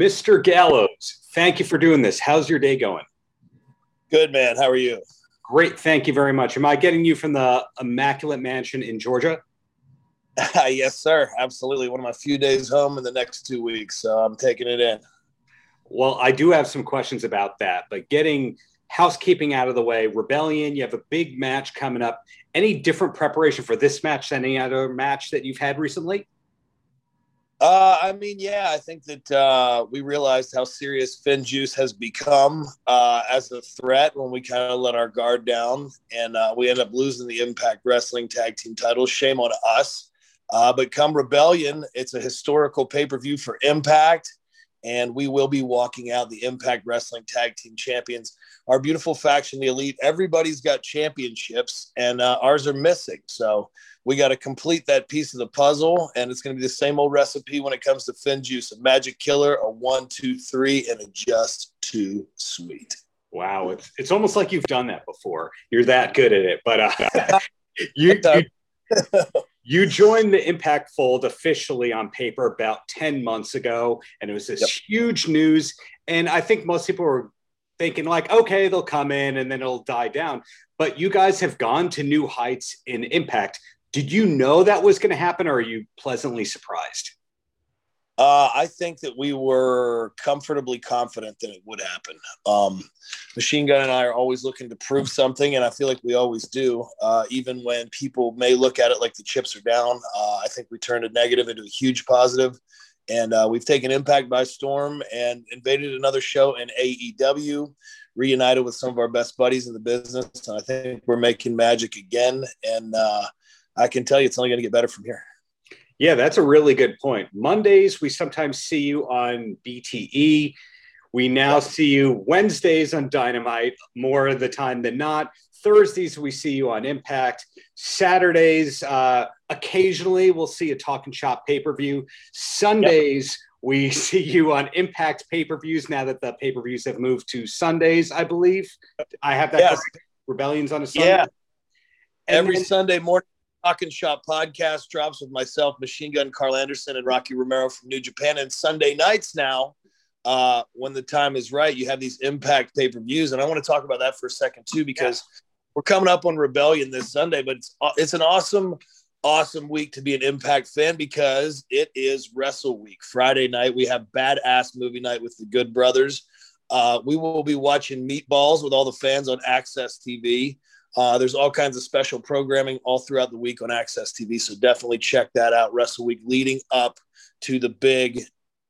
Mr. Gallows, thank you for doing this. How's your day going? Good, man. How are you? Great. Thank you very much. Am I getting you from the Immaculate Mansion in Georgia? yes, sir. Absolutely. One of my few days home in the next two weeks. So I'm taking it in. Well, I do have some questions about that, but getting housekeeping out of the way, Rebellion, you have a big match coming up. Any different preparation for this match than any other match that you've had recently? Uh, I mean, yeah, I think that uh, we realized how serious FinJuice has become uh, as a threat when we kind of let our guard down, and uh, we end up losing the Impact Wrestling Tag Team titles. Shame on us. Uh, but come Rebellion, it's a historical pay per view for Impact, and we will be walking out the Impact Wrestling Tag Team Champions. Our beautiful faction, the Elite, everybody's got championships, and uh, ours are missing. So we got to complete that piece of the puzzle, and it's going to be the same old recipe when it comes to FinJuice: a magic killer, a one, two, three, and a just too sweet. Wow, it's it's almost like you've done that before. You're that good at it, but uh, you, you you joined the Impact Fold officially on paper about ten months ago, and it was this yep. huge news. And I think most people were thinking like, okay, they'll come in and then it'll die down. But you guys have gone to new heights in Impact. Did you know that was going to happen, or are you pleasantly surprised? Uh, I think that we were comfortably confident that it would happen. Um, Machine Gun and I are always looking to prove something, and I feel like we always do. Uh, even when people may look at it like the chips are down, uh, I think we turned a negative into a huge positive, and uh, we've taken Impact by storm and invaded another show in AEW, reunited with some of our best buddies in the business, and I think we're making magic again. And uh, I can tell you it's only going to get better from here. Yeah, that's a really good point. Mondays, we sometimes see you on BTE. We now see you Wednesdays on Dynamite more of the time than not. Thursdays, we see you on Impact. Saturdays, uh, occasionally, we'll see a Talking Shop pay per view. Sundays, yep. we see you on Impact pay per views now that the pay per views have moved to Sundays, I believe. I have that. Yeah. Rebellions on a Sunday. Yeah. Every then, Sunday morning Talking Shop podcast drops with myself, Machine Gun Karl Anderson, and Rocky Romero from New Japan. And Sunday nights now, uh, when the time is right, you have these Impact pay per views, and I want to talk about that for a second too, because yeah. we're coming up on Rebellion this Sunday. But it's it's an awesome, awesome week to be an Impact fan because it is Wrestle Week. Friday night we have Badass Movie Night with the Good Brothers. Uh, we will be watching Meatballs with all the fans on AXS TV. Uh, there's all kinds of special programming all throughout the week on AXS TV. So definitely check that out. Wrestle Week leading up to the big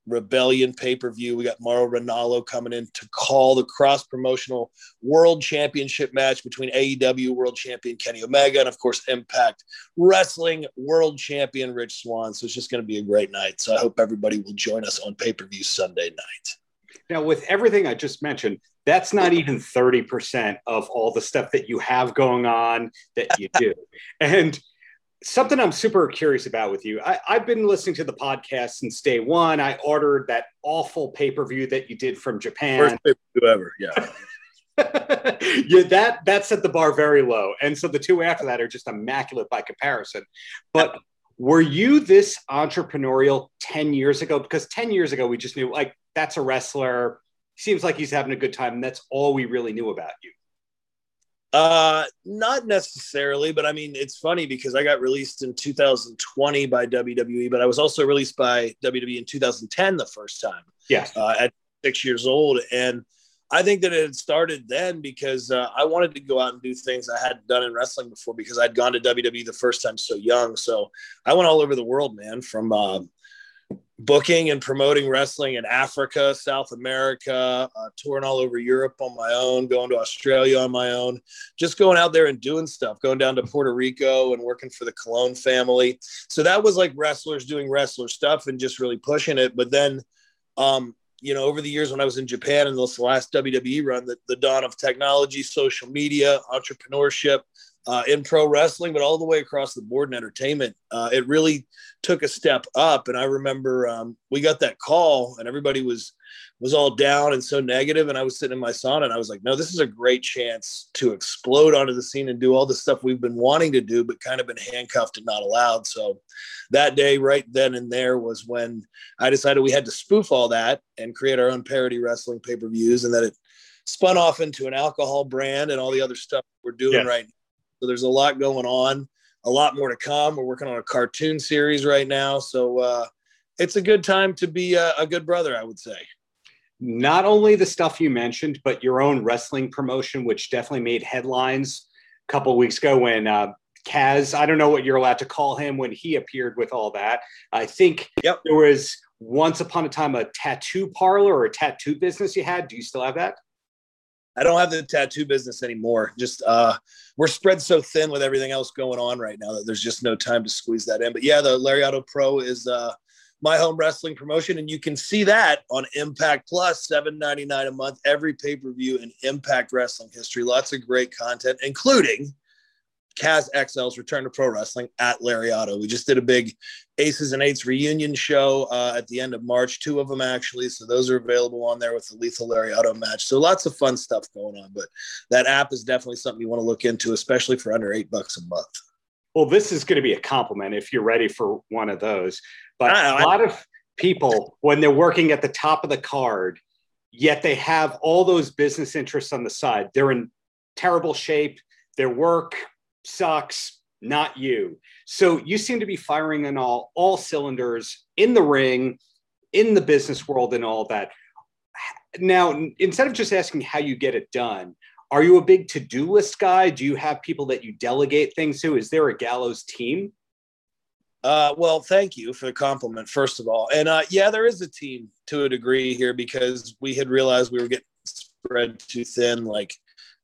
Rebellion pay per view. We got Mauro Ranallo coming in to call the cross promotional world championship match between AEW world champion Kenny Omega and, of course, Impact Wrestling world champion Rich Swann. So it's just going to be a great night. So I hope everybody will join us on pay per view Sunday night. Now, with everything I just mentioned, that's not even 30% of all the stuff that you have going on that you do. and something I'm super curious about with you, I, have been listening to the podcast since day one. I ordered that awful pay per view that you did from Japan. First pay per view ever. Yeah. yeah, that that set the bar very low, and so the two after that are just immaculate by comparison. But were you this entrepreneurial ten years ago? Because ten years ago we just knew like that's a wrestler seems like he's having a good time, and that's all we really knew about you. Uh, not necessarily, but I mean, it's funny because I got released in 2020 by WWE, but I was also released by WWE in 2010 the first time. yeah Uh, at six years old, and I think that it had started then because uh, I wanted to go out and do things I hadn't done in wrestling before because I'd gone to WWE the first time so young. So I went all over the world, man, from uh, booking and promoting wrestling in Africa, South America, uh, touring all over Europe on my own, going to Australia on my own, just going out there and doing stuff, going down to Puerto Rico and working for the Colon family. So that was like wrestlers doing wrestler stuff and just really pushing it. But then, um, you know, over the years when I was in Japan and this last WWE run, the, the dawn of technology, social media, entrepreneurship, uh, in pro wrestling, but all the way across the board in entertainment. Uh, it really took a step up. And I remember um, we got that call, and everybody was was all down and so negative. And I was sitting in my sauna, and I was like, "No, this is a great chance to explode onto the scene and do all the stuff we've been wanting to do, but kind of been handcuffed and not allowed." So that day, right then and there, was when I decided we had to spoof all that and create our own parody wrestling pay per views, and that it spun off into an alcohol brand and all the other stuff we're doing right now so there's a lot going on, a lot more to come. We're working on a cartoon series right now. So uh, it's a good time to be a, a good brother, I would say. Not only the stuff you mentioned, but your own wrestling promotion, which definitely made headlines a couple weeks ago when uh, Kaz, I don't know what you're allowed to call him when he appeared with all that. I think yep. there was once upon a time a tattoo parlor or a tattoo business you had. Do you still have that? I don't have the tattoo business anymore. Just uh, we're spread so thin with everything else going on right now that there's just no time to squeeze that in. But yeah, the Lariato Pro is uh, my home wrestling promotion, and you can see that on Impact Plus, seven ninety nine a month, every pay per view in Impact Wrestling history. Lots of great content, including Kaz XL's Return to Pro Wrestling at Lariato. We just did a big Aces and Eights reunion show uh, at the end of March, two of them actually. So those are available on there with the Lethal Lariato match. So lots of fun stuff going on. But that app is definitely something you want to look into, especially for under eight bucks a month. Well, this is going to be a compliment if you're ready for one of those. But a lot of people, when they're working at the top of the card, yet they have all those business interests on the side, they're in terrible shape. Their work sucks, not you. So you seem to be firing on all all cylinders in the ring, in the business world, and all that. Now, instead of just asking how you get it done, are you a big to-do list guy? Do you have people that you delegate things to? Is there a gallows team? Uh, well, thank you for the compliment, first of all. And uh, yeah, there is a team to a degree here because we had realized we were getting spread too thin. Like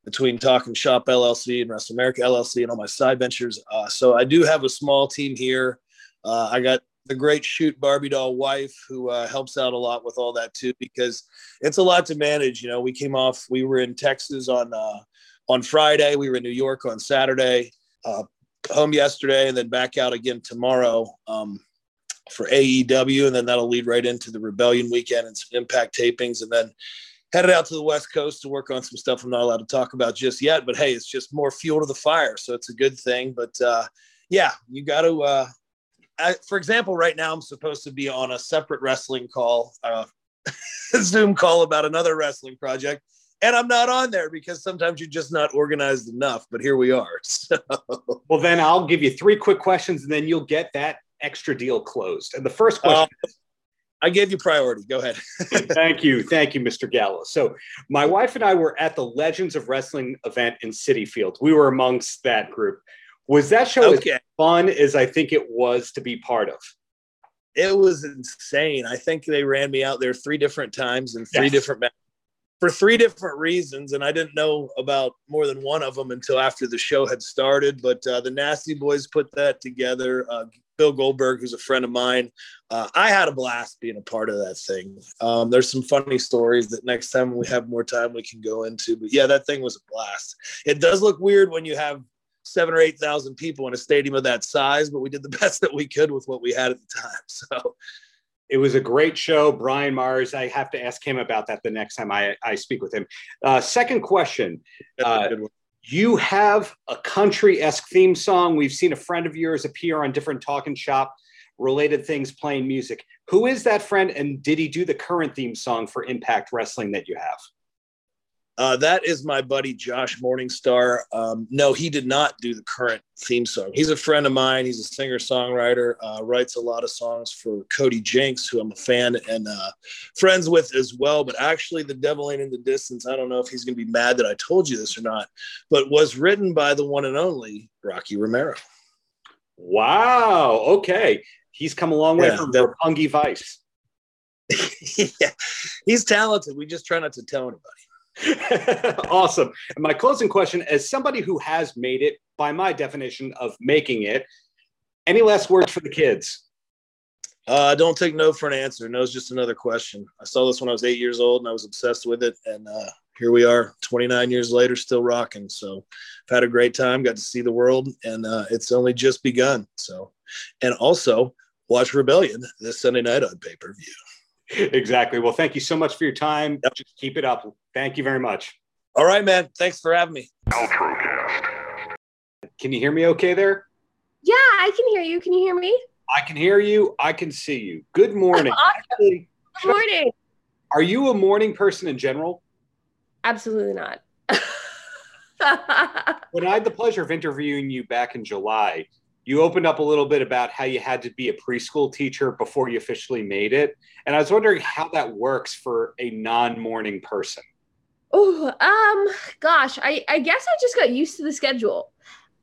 between Talking Shop LLC and Wrestle America LLC and all my side ventures. Uh, so I do have a small team here. Uh, I got the great shoot Barbie doll wife who uh, helps out a lot with all that too because it's a lot to manage. You know, we came off. We were in Texas on uh, on Friday. We were in New York on Saturday. Uh, home yesterday, and then back out again tomorrow. Um, for AEW, and then that'll lead right into the Rebellion weekend and some Impact tapings, and then headed out to the West Coast to work on some stuff I'm not allowed to talk about just yet. But hey, it's just more fuel to the fire, so it's a good thing. But uh, yeah, you got to. Uh, I, for example, right now I'm supposed to be on a separate wrestling call, uh, Zoom call about another wrestling project, and I'm not on there because sometimes you're just not organized enough. But here we are. So. Well, then I'll give you three quick questions, and then you'll get that extra deal closed. And the first question. Uh, I gave you priority. Go ahead. thank you. Thank you, Mr. Gallo. So, my wife and I were at the Legends of Wrestling event in Citi Field. We were amongst that group. Was that show okay. as fun as I think it was to be part of? It was insane. I think they ran me out there three different times in three yes. different matches for three different reasons, and I didn't know about more than one of them until after the show had started. But uh, the Nasty Boys put that together. Uh, Bill Goldberg, who's a friend of mine, uh, I had a blast being a part of that thing. Um, there's some funny stories that next time we have more time we can go into. But yeah, that thing was a blast. It does look weird when you have seven or eight thousand people in a stadium of that size, but we did the best that we could with what we had at the time. So it was a great show. Brian Mars. I have to ask him about that the next time I, I speak with him. Uh, second question. Uh, you have a country esque theme song. We've seen a friend of yours appear on different talking shop related things playing music. Who is that friend? And did he do the current theme song for Impact Wrestling that you have? Uh, that is my buddy Josh Morningstar. Um, no, he did not do the current theme song. He's a friend of mine. He's a singer songwriter. Uh, writes a lot of songs for Cody Jinks, who I'm a fan and uh, friends with as well. But actually, "The Devil Ain't in the Distance." I don't know if he's going to be mad that I told you this or not, but was written by the one and only Rocky Romero. Wow. Okay, he's come a long way yeah, from the Roppongi Vice. yeah, he's talented. We just try not to tell anybody. awesome. And my closing question as somebody who has made it by my definition of making it, any last words for the kids? Uh, don't take no for an answer. No is just another question. I saw this when I was eight years old and I was obsessed with it. And uh, here we are 29 years later, still rocking. So I've had a great time, got to see the world, and uh, it's only just begun. So, and also watch Rebellion this Sunday night on pay per view. Exactly. Well, thank you so much for your time. Yep. Just keep it up. Thank you very much. All right, man. Thanks for having me. Can you hear me okay there? Yeah, I can hear you. Can you hear me? I can hear you. I can see you. Good morning. Oh, awesome. Actually, Good morning. Are you a morning person in general? Absolutely not. when I had the pleasure of interviewing you back in July, you opened up a little bit about how you had to be a preschool teacher before you officially made it. And I was wondering how that works for a non morning person. Oh, um, gosh, I, I guess I just got used to the schedule.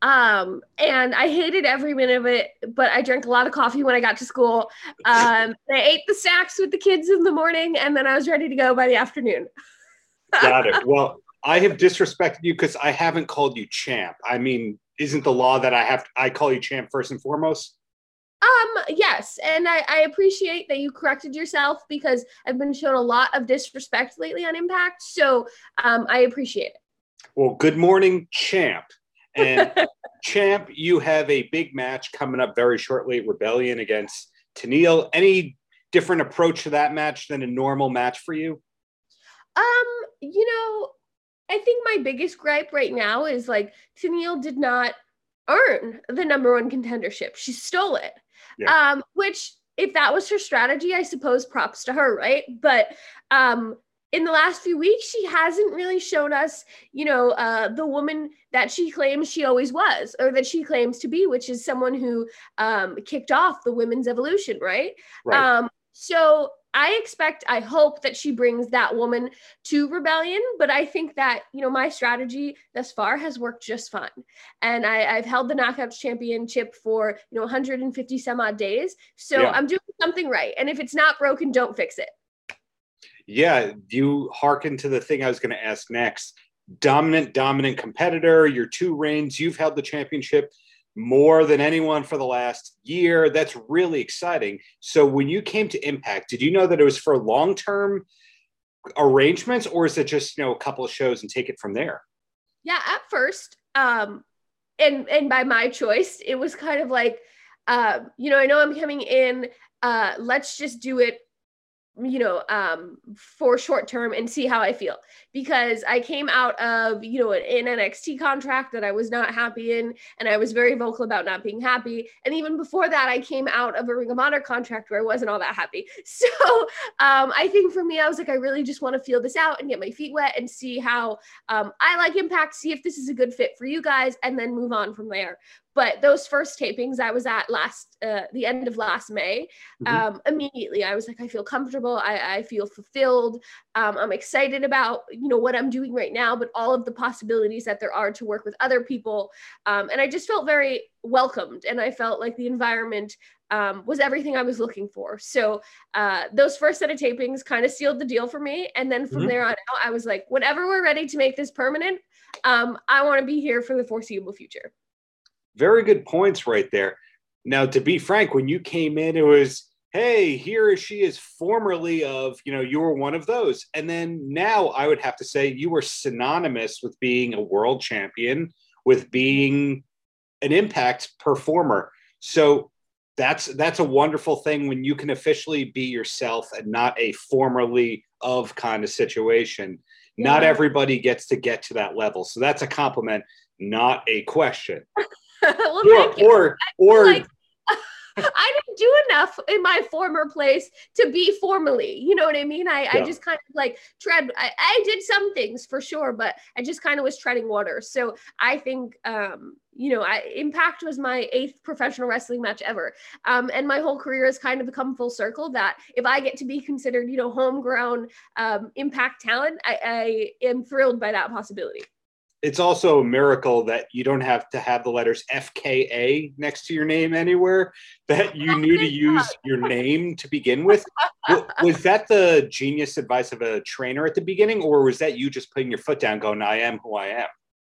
Um, and I hated every minute of it, but I drank a lot of coffee when I got to school. Um, I ate the snacks with the kids in the morning, and then I was ready to go by the afternoon. Got it. Well, I have disrespected you because I haven't called you champ. I mean, isn't the law that I have to, I call you champ first and foremost? Um, yes, and I, I appreciate that you corrected yourself because I've been shown a lot of disrespect lately on Impact. So um, I appreciate it. Well, good morning, champ. And champ, you have a big match coming up very shortly Rebellion against Tenille. Any different approach to that match than a normal match for you? Um, you know, I think my biggest gripe right now is like Tenille did not earn the number one contendership. She stole it. Yeah. Um, which if that was her strategy, I suppose props to her, right? But um in the last few weeks, she hasn't really shown us, you know, uh, the woman that she claims she always was, or that she claims to be, which is someone who um, kicked off the women's evolution, right? right. Um, so I expect, I hope that she brings that woman to rebellion. But I think that, you know, my strategy thus far has worked just fine. And I, have held the knockouts championship for, you know, 150 some odd days. So yeah. I'm doing something right. And if it's not broken, don't fix it. Yeah. You hearken to the thing I was going to ask next. Dominant, dominant competitor, your two reigns, you've held the championship more than anyone for the last year. That's really exciting. So when you came to Impact, did you know that it was for long term arrangements or is it just, you know, a couple of shows and take it from there? Yeah, at first, um, and and by my choice, it was kind of like, uh, you know, I know I'm coming in. Uh, let's just do it you know um for short term and see how i feel. Because i came out of you know an nxt contract that i was not happy in and i was very vocal about not being happy. And even before that i came out of a ring of honor contract where i wasn't all that happy. So um i think for me i was like i really just want to feel this out and get my feet wet and see how um, i like impact see if this is a good fit for you guys and then move on from there but those first tapings I was at last, uh, the end of last May, mm-hmm. um, immediately I was like, I feel comfortable. I, I feel fulfilled. Um, I'm excited about, you know, what I'm doing right now, but all of the possibilities that there are to work with other people. Um, and I just felt very welcomed and I felt like the environment um, was everything I was looking for. So uh, those first set of tapings kind of sealed the deal for me. And then from mm-hmm. there on out, I was like, whenever we're ready to make this permanent, um, I want to be here for the foreseeable future very good points right there. Now, to be frank, when you came in, it was, hey, here she is formerly of, you know, you were one of those. And then now I would have to say you were synonymous with being a world champion, with being an impact performer. So that's that's a wonderful thing when you can officially be yourself and not a formerly of kind of situation. Yeah. Not everybody gets to get to that level. So that's a compliment, not a question. well, or, or, or like, I didn't do enough in my former place to be formally. You know what I mean? I, yeah. I just kind of like tread. I, I did some things for sure, but I just kind of was treading water. So I think, um, you know, I, Impact was my eighth professional wrestling match ever, um, and my whole career has kind of become full circle. That if I get to be considered, you know, homegrown um, Impact talent, I, I am thrilled by that possibility it's also a miracle that you don't have to have the letters FKA next to your name anywhere, that you oh knew to use your name to begin with. was that the genius advice of a trainer at the beginning, or was that you just putting your foot down, going, I am who I am?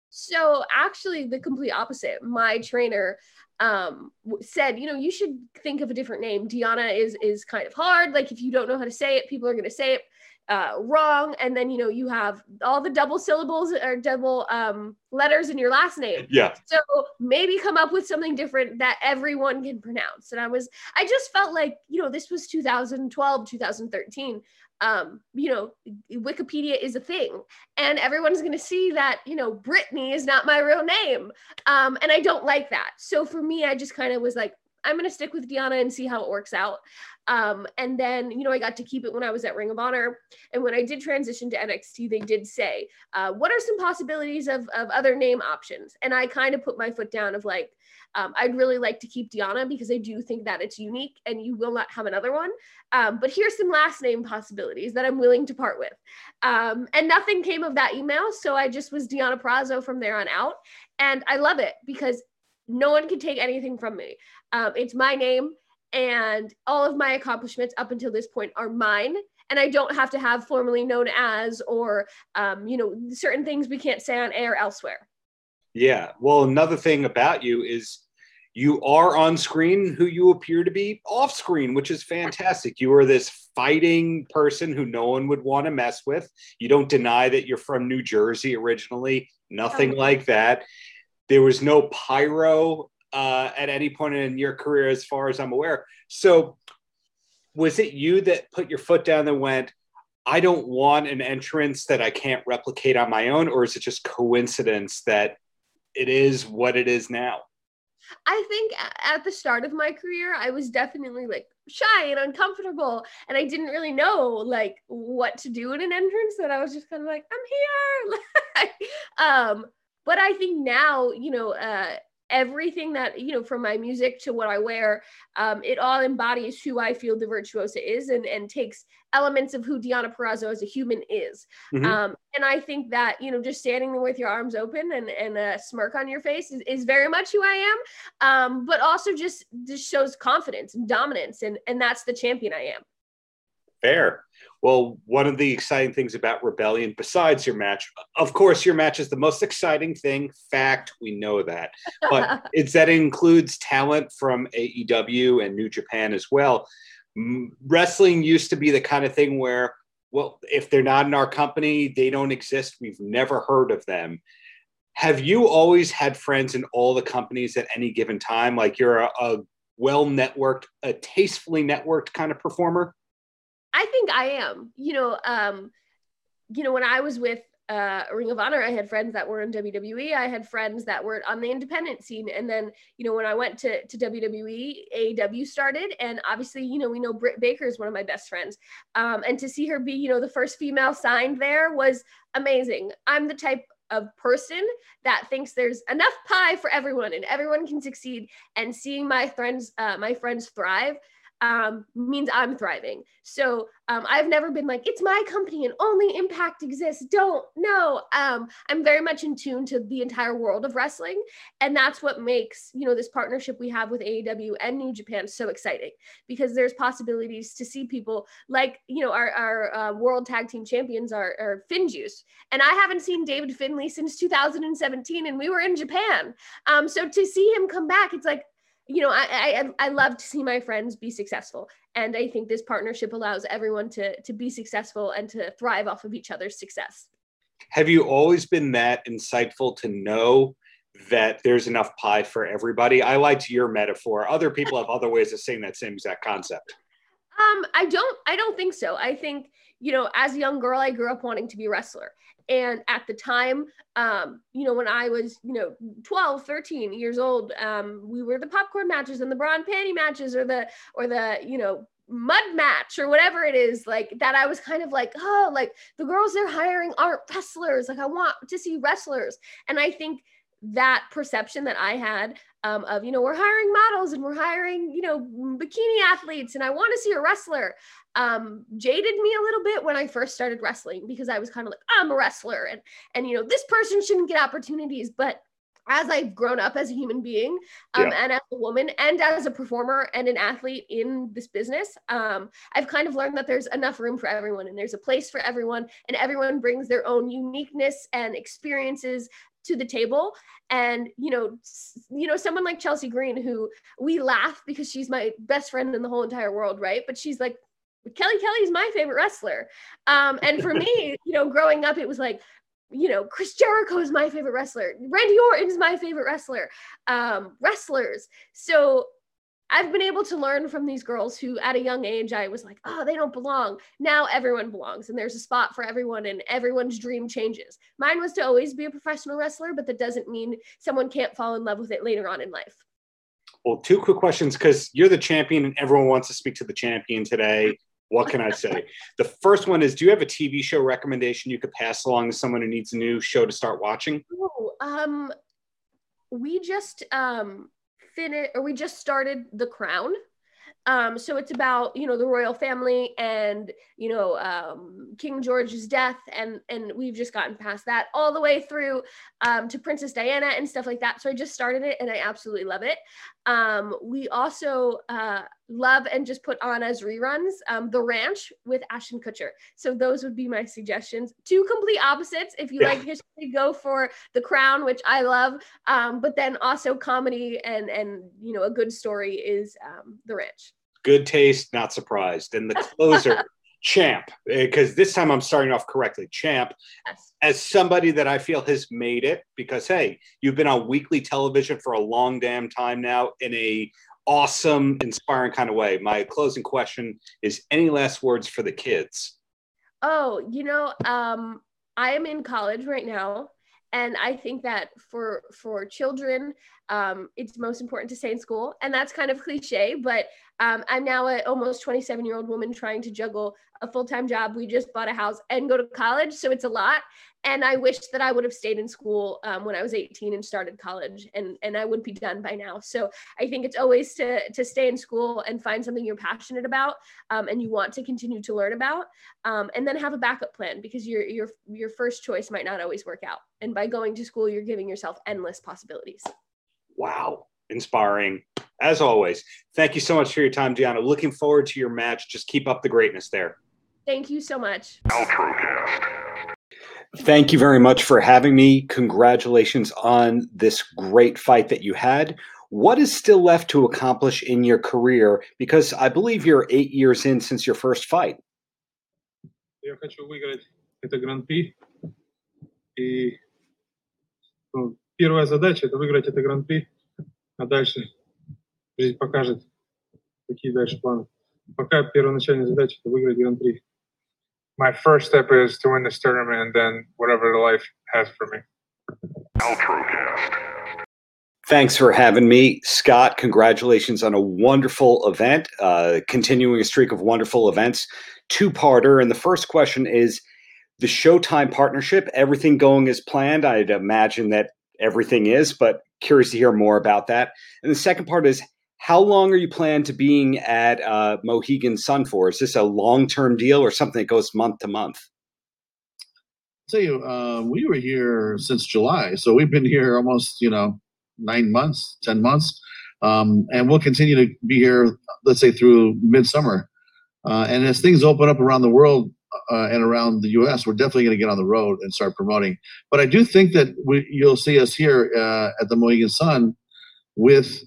So, actually, the complete opposite. My trainer um said you know you should think of a different name Deonna is is kind of hard like if you don't know how to say it people are going to say it uh, wrong and then you know you have all the double syllables or double um, letters in your last name. Yeah. So maybe come up with something different that everyone can pronounce. And i was i just felt like you know this was 2012 2013 um, you know, Wikipedia is a thing, and everyone's going to see that you know Brittany is not my real name, um, and I don't like that. So for me, I just kind of was like, I'm going to stick with Deonna and see how it works out. Um, and then, you know, I got to keep it when I was at Ring of Honor. And when I did transition to NXT, they did say, uh, what are some possibilities of, of other name options? And I kind of put my foot down of like, um, I'd really like to keep Deonna because I do think that it's unique and you will not have another one. Um, but here's some last name possibilities that I'm willing to part with. Um, and nothing came of that email. So I just was Deonna Purrazzo from there on out. And I love it because no one can take anything from me. Um, it's my name and all of my accomplishments up until this point are mine and I don't have to have formally known as or um, you know certain things we can't say on air elsewhere. Yeah. Well, another thing about you is you are on screen who you appear to be off screen, which is fantastic. You are this fighting person who no one would want to mess with. You don't deny that you're from New Jersey originally, nothing oh. like that. There was no pyro uh, at any point in your career, as far as I'm aware. So, was it you that put your foot down and went, I don't want an entrance that I can't replicate on my own, or is it just coincidence that it is what it is now? I think at the start of my career, I was definitely like shy and uncomfortable, and I didn't really know like what to do in an entrance. That I was just kind of like, I'm here. um, but I think now, you know, uh, everything that you know from my music to what i wear um, it all embodies who i feel the virtuosa is and, and takes elements of who deonna purrazzo as a human is. Mm-hmm. um, and i think that you know just standing there with your arms open and, and a smirk on your face is, is very much who i am. Um, but also just just shows confidence and dominance and and that's the champion i am fair well, one of the exciting things about Rebellion, besides your match, of course, your match is the most exciting thing. Fact, we know that. But it's that it includes talent from AEW and New Japan as well. Wrestling used to be the kind of thing where, well, if they're not in our company, they don't exist. We've never heard of them. Have you always had friends in all the companies at any given time? Like you're a, a well networked, a tastefully networked kind of performer? I think I am. You know, um, you know, when I was with uh, Ring of Honor, I had friends that were in WWE. I had friends that were on the independent scene. And then, you know, when I went to, to WWE, AEW started. And obviously, you know, we know Britt Baker is one of my best friends. Um, and to see her be, you know, the first female signed there was amazing. I'm the type of person that thinks there's enough pie for everyone and everyone can succeed. And seeing my friends, uh, my friends thrive um, means I'm thriving. So um, I've never been like, it's my company and only impact exists. Don't, no. Um, I'm very much in tune to the entire world of wrestling. And that's what makes, you know, this partnership we have with AEW and New Japan so exciting because there's possibilities to see people like, you know, our, our uh, world tag team champions are, are FinJuice. And I haven't seen David Finlay since 2017 and we were in Japan. Um, so to see him come back, it's like, you know, I, I I love to see my friends be successful, and I think this partnership allows everyone to to be successful and to thrive off of each other's success. Have you always been that insightful to know that there's enough pie for everybody? I liked your metaphor. Other people have other ways of saying that same exact concept. Um, I don't. I don't think so. I think you know, as a young girl, I grew up wanting to be a wrestler, and at the time um, you know when i was you know 12 13 years old um, we were the popcorn matches and the bra and panty matches or the or the you know mud match or whatever it is like that i was kind of like oh like the girls they're hiring aren't wrestlers. Like i want to see wrestlers. And i think that perception that I had um, of, you know, we're hiring models and we're hiring, you know, bikini athletes and I want to see a wrestler um, jaded me a little bit when I first started wrestling because I was kind of like, I'm a wrestler and, and, you know, this person shouldn't get opportunities. But as I've grown up as a human being um, yeah. and as a woman and as a performer and an athlete in this business, um, I've kind of learned that there's enough room for everyone and there's a place for everyone and everyone brings their own uniqueness and experiences to the table and you know you know someone like chelsea green who we laugh because she's my best friend in the whole entire world right but she's like Kelly Kelly's my favorite wrestler. Um, and for me, you know, growing up, it was like, you know, Chris Jericho is my favorite wrestler. Randy Orton is my favorite wrestler. Um, wrestlers. So I've been able to learn from these girls who, at a young age, I was like, oh, they don't belong. Now everyone belongs, and there's a spot for everyone, and everyone's dream changes. Mine was to always be a professional wrestler, but that doesn't mean someone can't fall in love with it later on in life. Well, two quick questions because you're the champion, and everyone wants to speak to the champion today. What can I say? the first one is Do you have a TV show recommendation you could pass along to someone who needs a new show to start watching? Oh, um, we just um finished or we just started The Crown. Um, so it's about you know the royal family and you know um, King George's death, and and we've just gotten past that all the way through um, to Princess Diana and stuff like that. So I just started it, and I absolutely love it. Um, we also uh, love and just put on as reruns um, The Ranch with Ashton Kutcher. So those would be my suggestions. Two complete opposites. If you yeah. like history, go for The Crown, which I love, um, but then also comedy and and you know a good story is The Ranch good taste, not surprised. And the closer, Champ, because this time I'm starting off correctly. Champ, yes. as somebody that I feel has made it, because hey, you've been on weekly television for a long damn time now in a awesome, inspiring kind of way. My closing question is: Any last words for the kids? Oh, you know, um, I am in college right now and i think that for for children um, it's most important to stay in school. And that's kind of cliche but um, i'm now an almost 27 year old woman trying to juggle a full-time job. We just bought a house and go to college so it's a lot. And i wish that i would have stayed in school um, when i was 18 and started college and and i would be done by now. So i think it's always to to stay in school and find something you're passionate about um, and you want to continue to learn about um, and then have a backup plan because your your your first choice might not always work out. And by going to school you're giving yourself endless possibilities wow, inspiring as always. Thank you so much for your time, Deonna. Looking forward to your match. Just keep up the greatness there. Thank you so much. Paltrocast. Thank you very much for having me. Congratulations on this great fight that you had. What is still left to accomplish in your career? Because I believe you're eight years in since your first fight. Eu acho que at the Grand Prix. E, первая задача – это выиграть это Гран-при, а дальше жизнь покажет, какие дальше планы. Пока первоначальная задача – это выиграть Гран-при my first step is to win this tournament and then whatever life has for me. Thanks for having me, Scott. Congratulations on a wonderful event, uh, continuing a streak of wonderful events. Two parter. And the first question is the Showtime partnership, everything going as planned? I'd imagine that everything is, but curious to hear more about that. And the second part is how long are you planning to being at uh, Mohegan Sun for? Is this a long term deal or something that goes month to month? You, uh, we were here since July, so we've been here almost you know nine months, ten months, um, and we'll continue to be here. Let's say through midsummer, uh, and as things open up around the world uh, and around the U.S., we're definitely going to get on the road and start promoting. But I do think that we, you'll see us here uh, at the Mohegan Sun with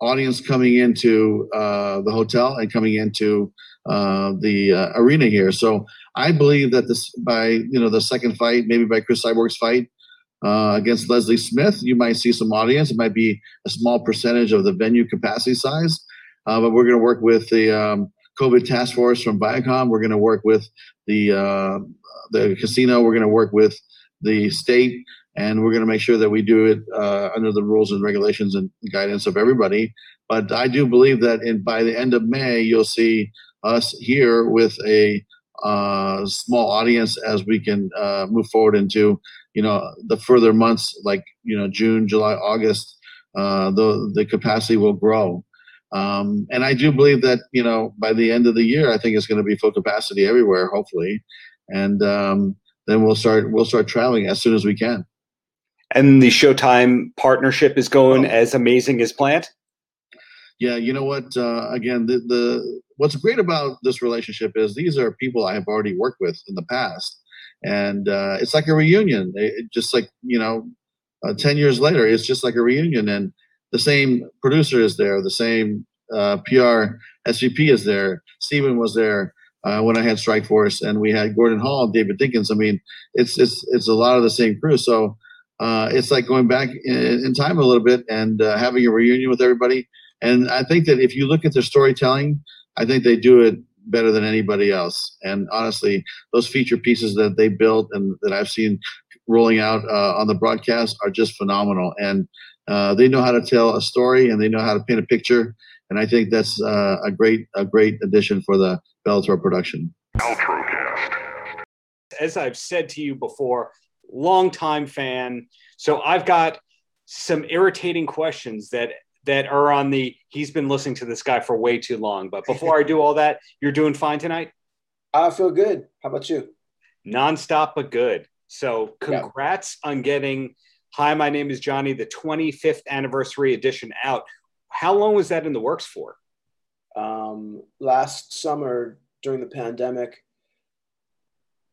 audience coming into uh, the hotel and coming into uh, the uh, arena here. So I believe that this by you know the second fight, maybe by Cris Cyborg's fight uh, against Leslie Smith, you might see some audience. It might be a small percentage of the venue capacity size, but we're going to work with the um, COVID task force from Viacom. We're going to work with the uh, the casino. We're going to work with the state and we're going to make sure that we do it uh, under the rules and regulations and guidance of everybody. But I do believe that in by the end of May, you'll see us here with a uh, small audience as we can uh, move forward into you know the further months like you know June, July, August. Uh, the the capacity will grow. Um, and I do believe that you know by the end of the year, I think it's going to be full capacity everywhere, hopefully, and um, then we'll start we'll start traveling as soon as we can and the Showtime partnership is going oh. as amazing as planned. Yeah, you know what? Uh, again, the, the what's great about this relationship is these are people I have already worked with in the past, and uh, it's like a reunion. It, just like you know, uh, ten years later, it's just like a reunion, and the same producer is there, the same uh, PR SVP is there. Steven was there. uh, when I had Strikeforce, and we had Gordon Hall, David Dinkins. I mean, it's it's it's a lot of the same crew. So uh, it's like going back in, in, time a little bit and uh, having a reunion with everybody. And I think that if you look at their storytelling, I think they do it better than anybody else. And honestly, those feature pieces that they built and that I've seen rolling out uh, on the broadcast are just phenomenal. And uh, they know how to tell a story and they know how to paint a picture. And I think that's uh, a great a great addition for the Bellator production. Paltrocast. As I've said to you before, longtime fan. So I've got some irritating questions that that are on the he's been listening to this guy for way too long. But before I do all that, you're doing fine tonight? I feel good. How about you? Nonstop but good. So congrats yeah. on getting Hi, my name is Jonny, the 25th anniversary edition out. How long was that in the works for? Um, last summer during the pandemic,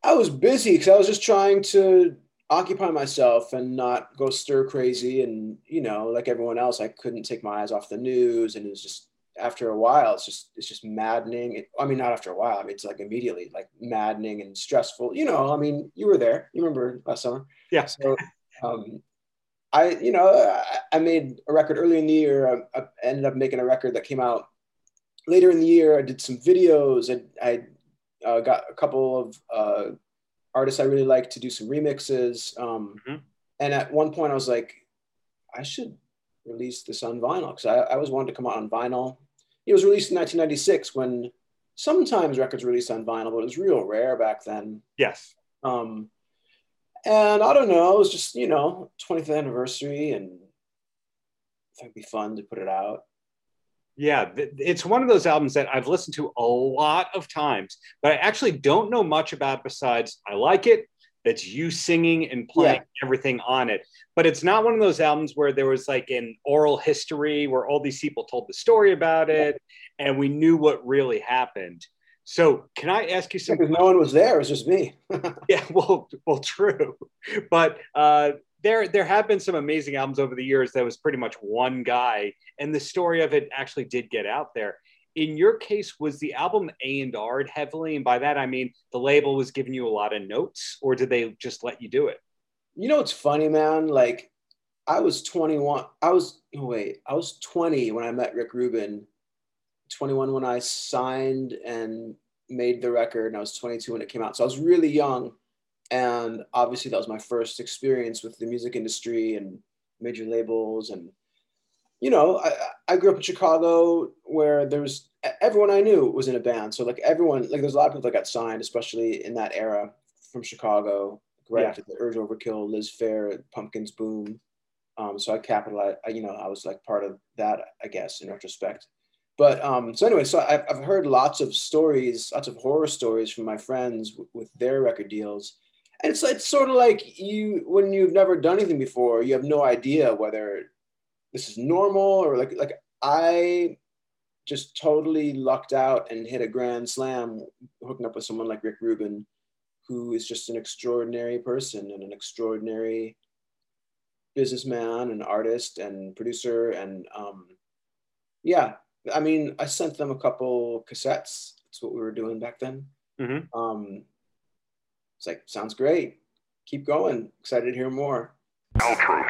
I was busy because I was just trying to occupy myself and not go stir crazy. And, you know, like everyone else, I couldn't take my eyes off the news. And it was just, after a while, it's just, it's just maddening. It, I mean, not after a while, I mean, it's like immediately like maddening and stressful. You know, I mean, you were there, you remember last summer. Yeah. So, um, I, you know, I made a record early in the year. I, I, ended up making a record that came out later in the year. I did some videos. I, I uh, got a couple of uh, artists I really like to do some remixes. Um, mm-hmm. And at one point, I was like, I should release this on vinyl because I, I always wanted to come out on vinyl. It was released in 1996 when sometimes records released on vinyl, but it was real rare back then. Yes. Um, and I don't know, it was just, you know, 20th anniversary and I think it'd be fun to put it out. Yeah, it's one of those albums that I've listened to a lot of times, but I actually don't know much about besides I like it. That's you singing and playing yeah. everything on it. But it's not one of those albums where there was like an oral history where all these people told the story about it and we knew what really happened. So, can I ask you something? Because no one was there; it was just me. yeah, well, well, true, but uh, there there have been some amazing albums over the years that was pretty much one guy, and the story of it actually did get out there. In your case, was the album A and R heavily, and by that I mean the label was giving you a lot of notes, or did they just let you do it? You know, it's funny, man. Like, I was 21. I was wait, I was 20 when I met Rick Rubin 21 when I signed and made the record, and I was 22 when it came out. So I was really young. And obviously, that was my first experience with the music industry and major labels. And, you know, I, I grew up in Chicago where there was everyone I knew was in a band. So, like, everyone, like, there's a lot of people that got signed, especially in that era from Chicago, right yeah. after the Urge Overkill, Liz Phair, Pumpkins Boom. Um, so I capitalized, you know, I was like part of that, I guess, in retrospect. But um, so anyway, so I've, I've heard lots of stories, lots of horror stories from my friends w- with their record deals. And it's, it's sort of like you, when you've never done anything before, you have no idea whether this is normal or like, like I just totally lucked out and hit a grand slam hooking up with someone like Rick Rubin, who is just an extraordinary person and an extraordinary businessman and artist and producer. And um, yeah, I mean, I sent them a couple cassettes. That's what we were doing back then. Mm-hmm. Um, it's like, sounds great. Keep going. Excited to hear more. Outro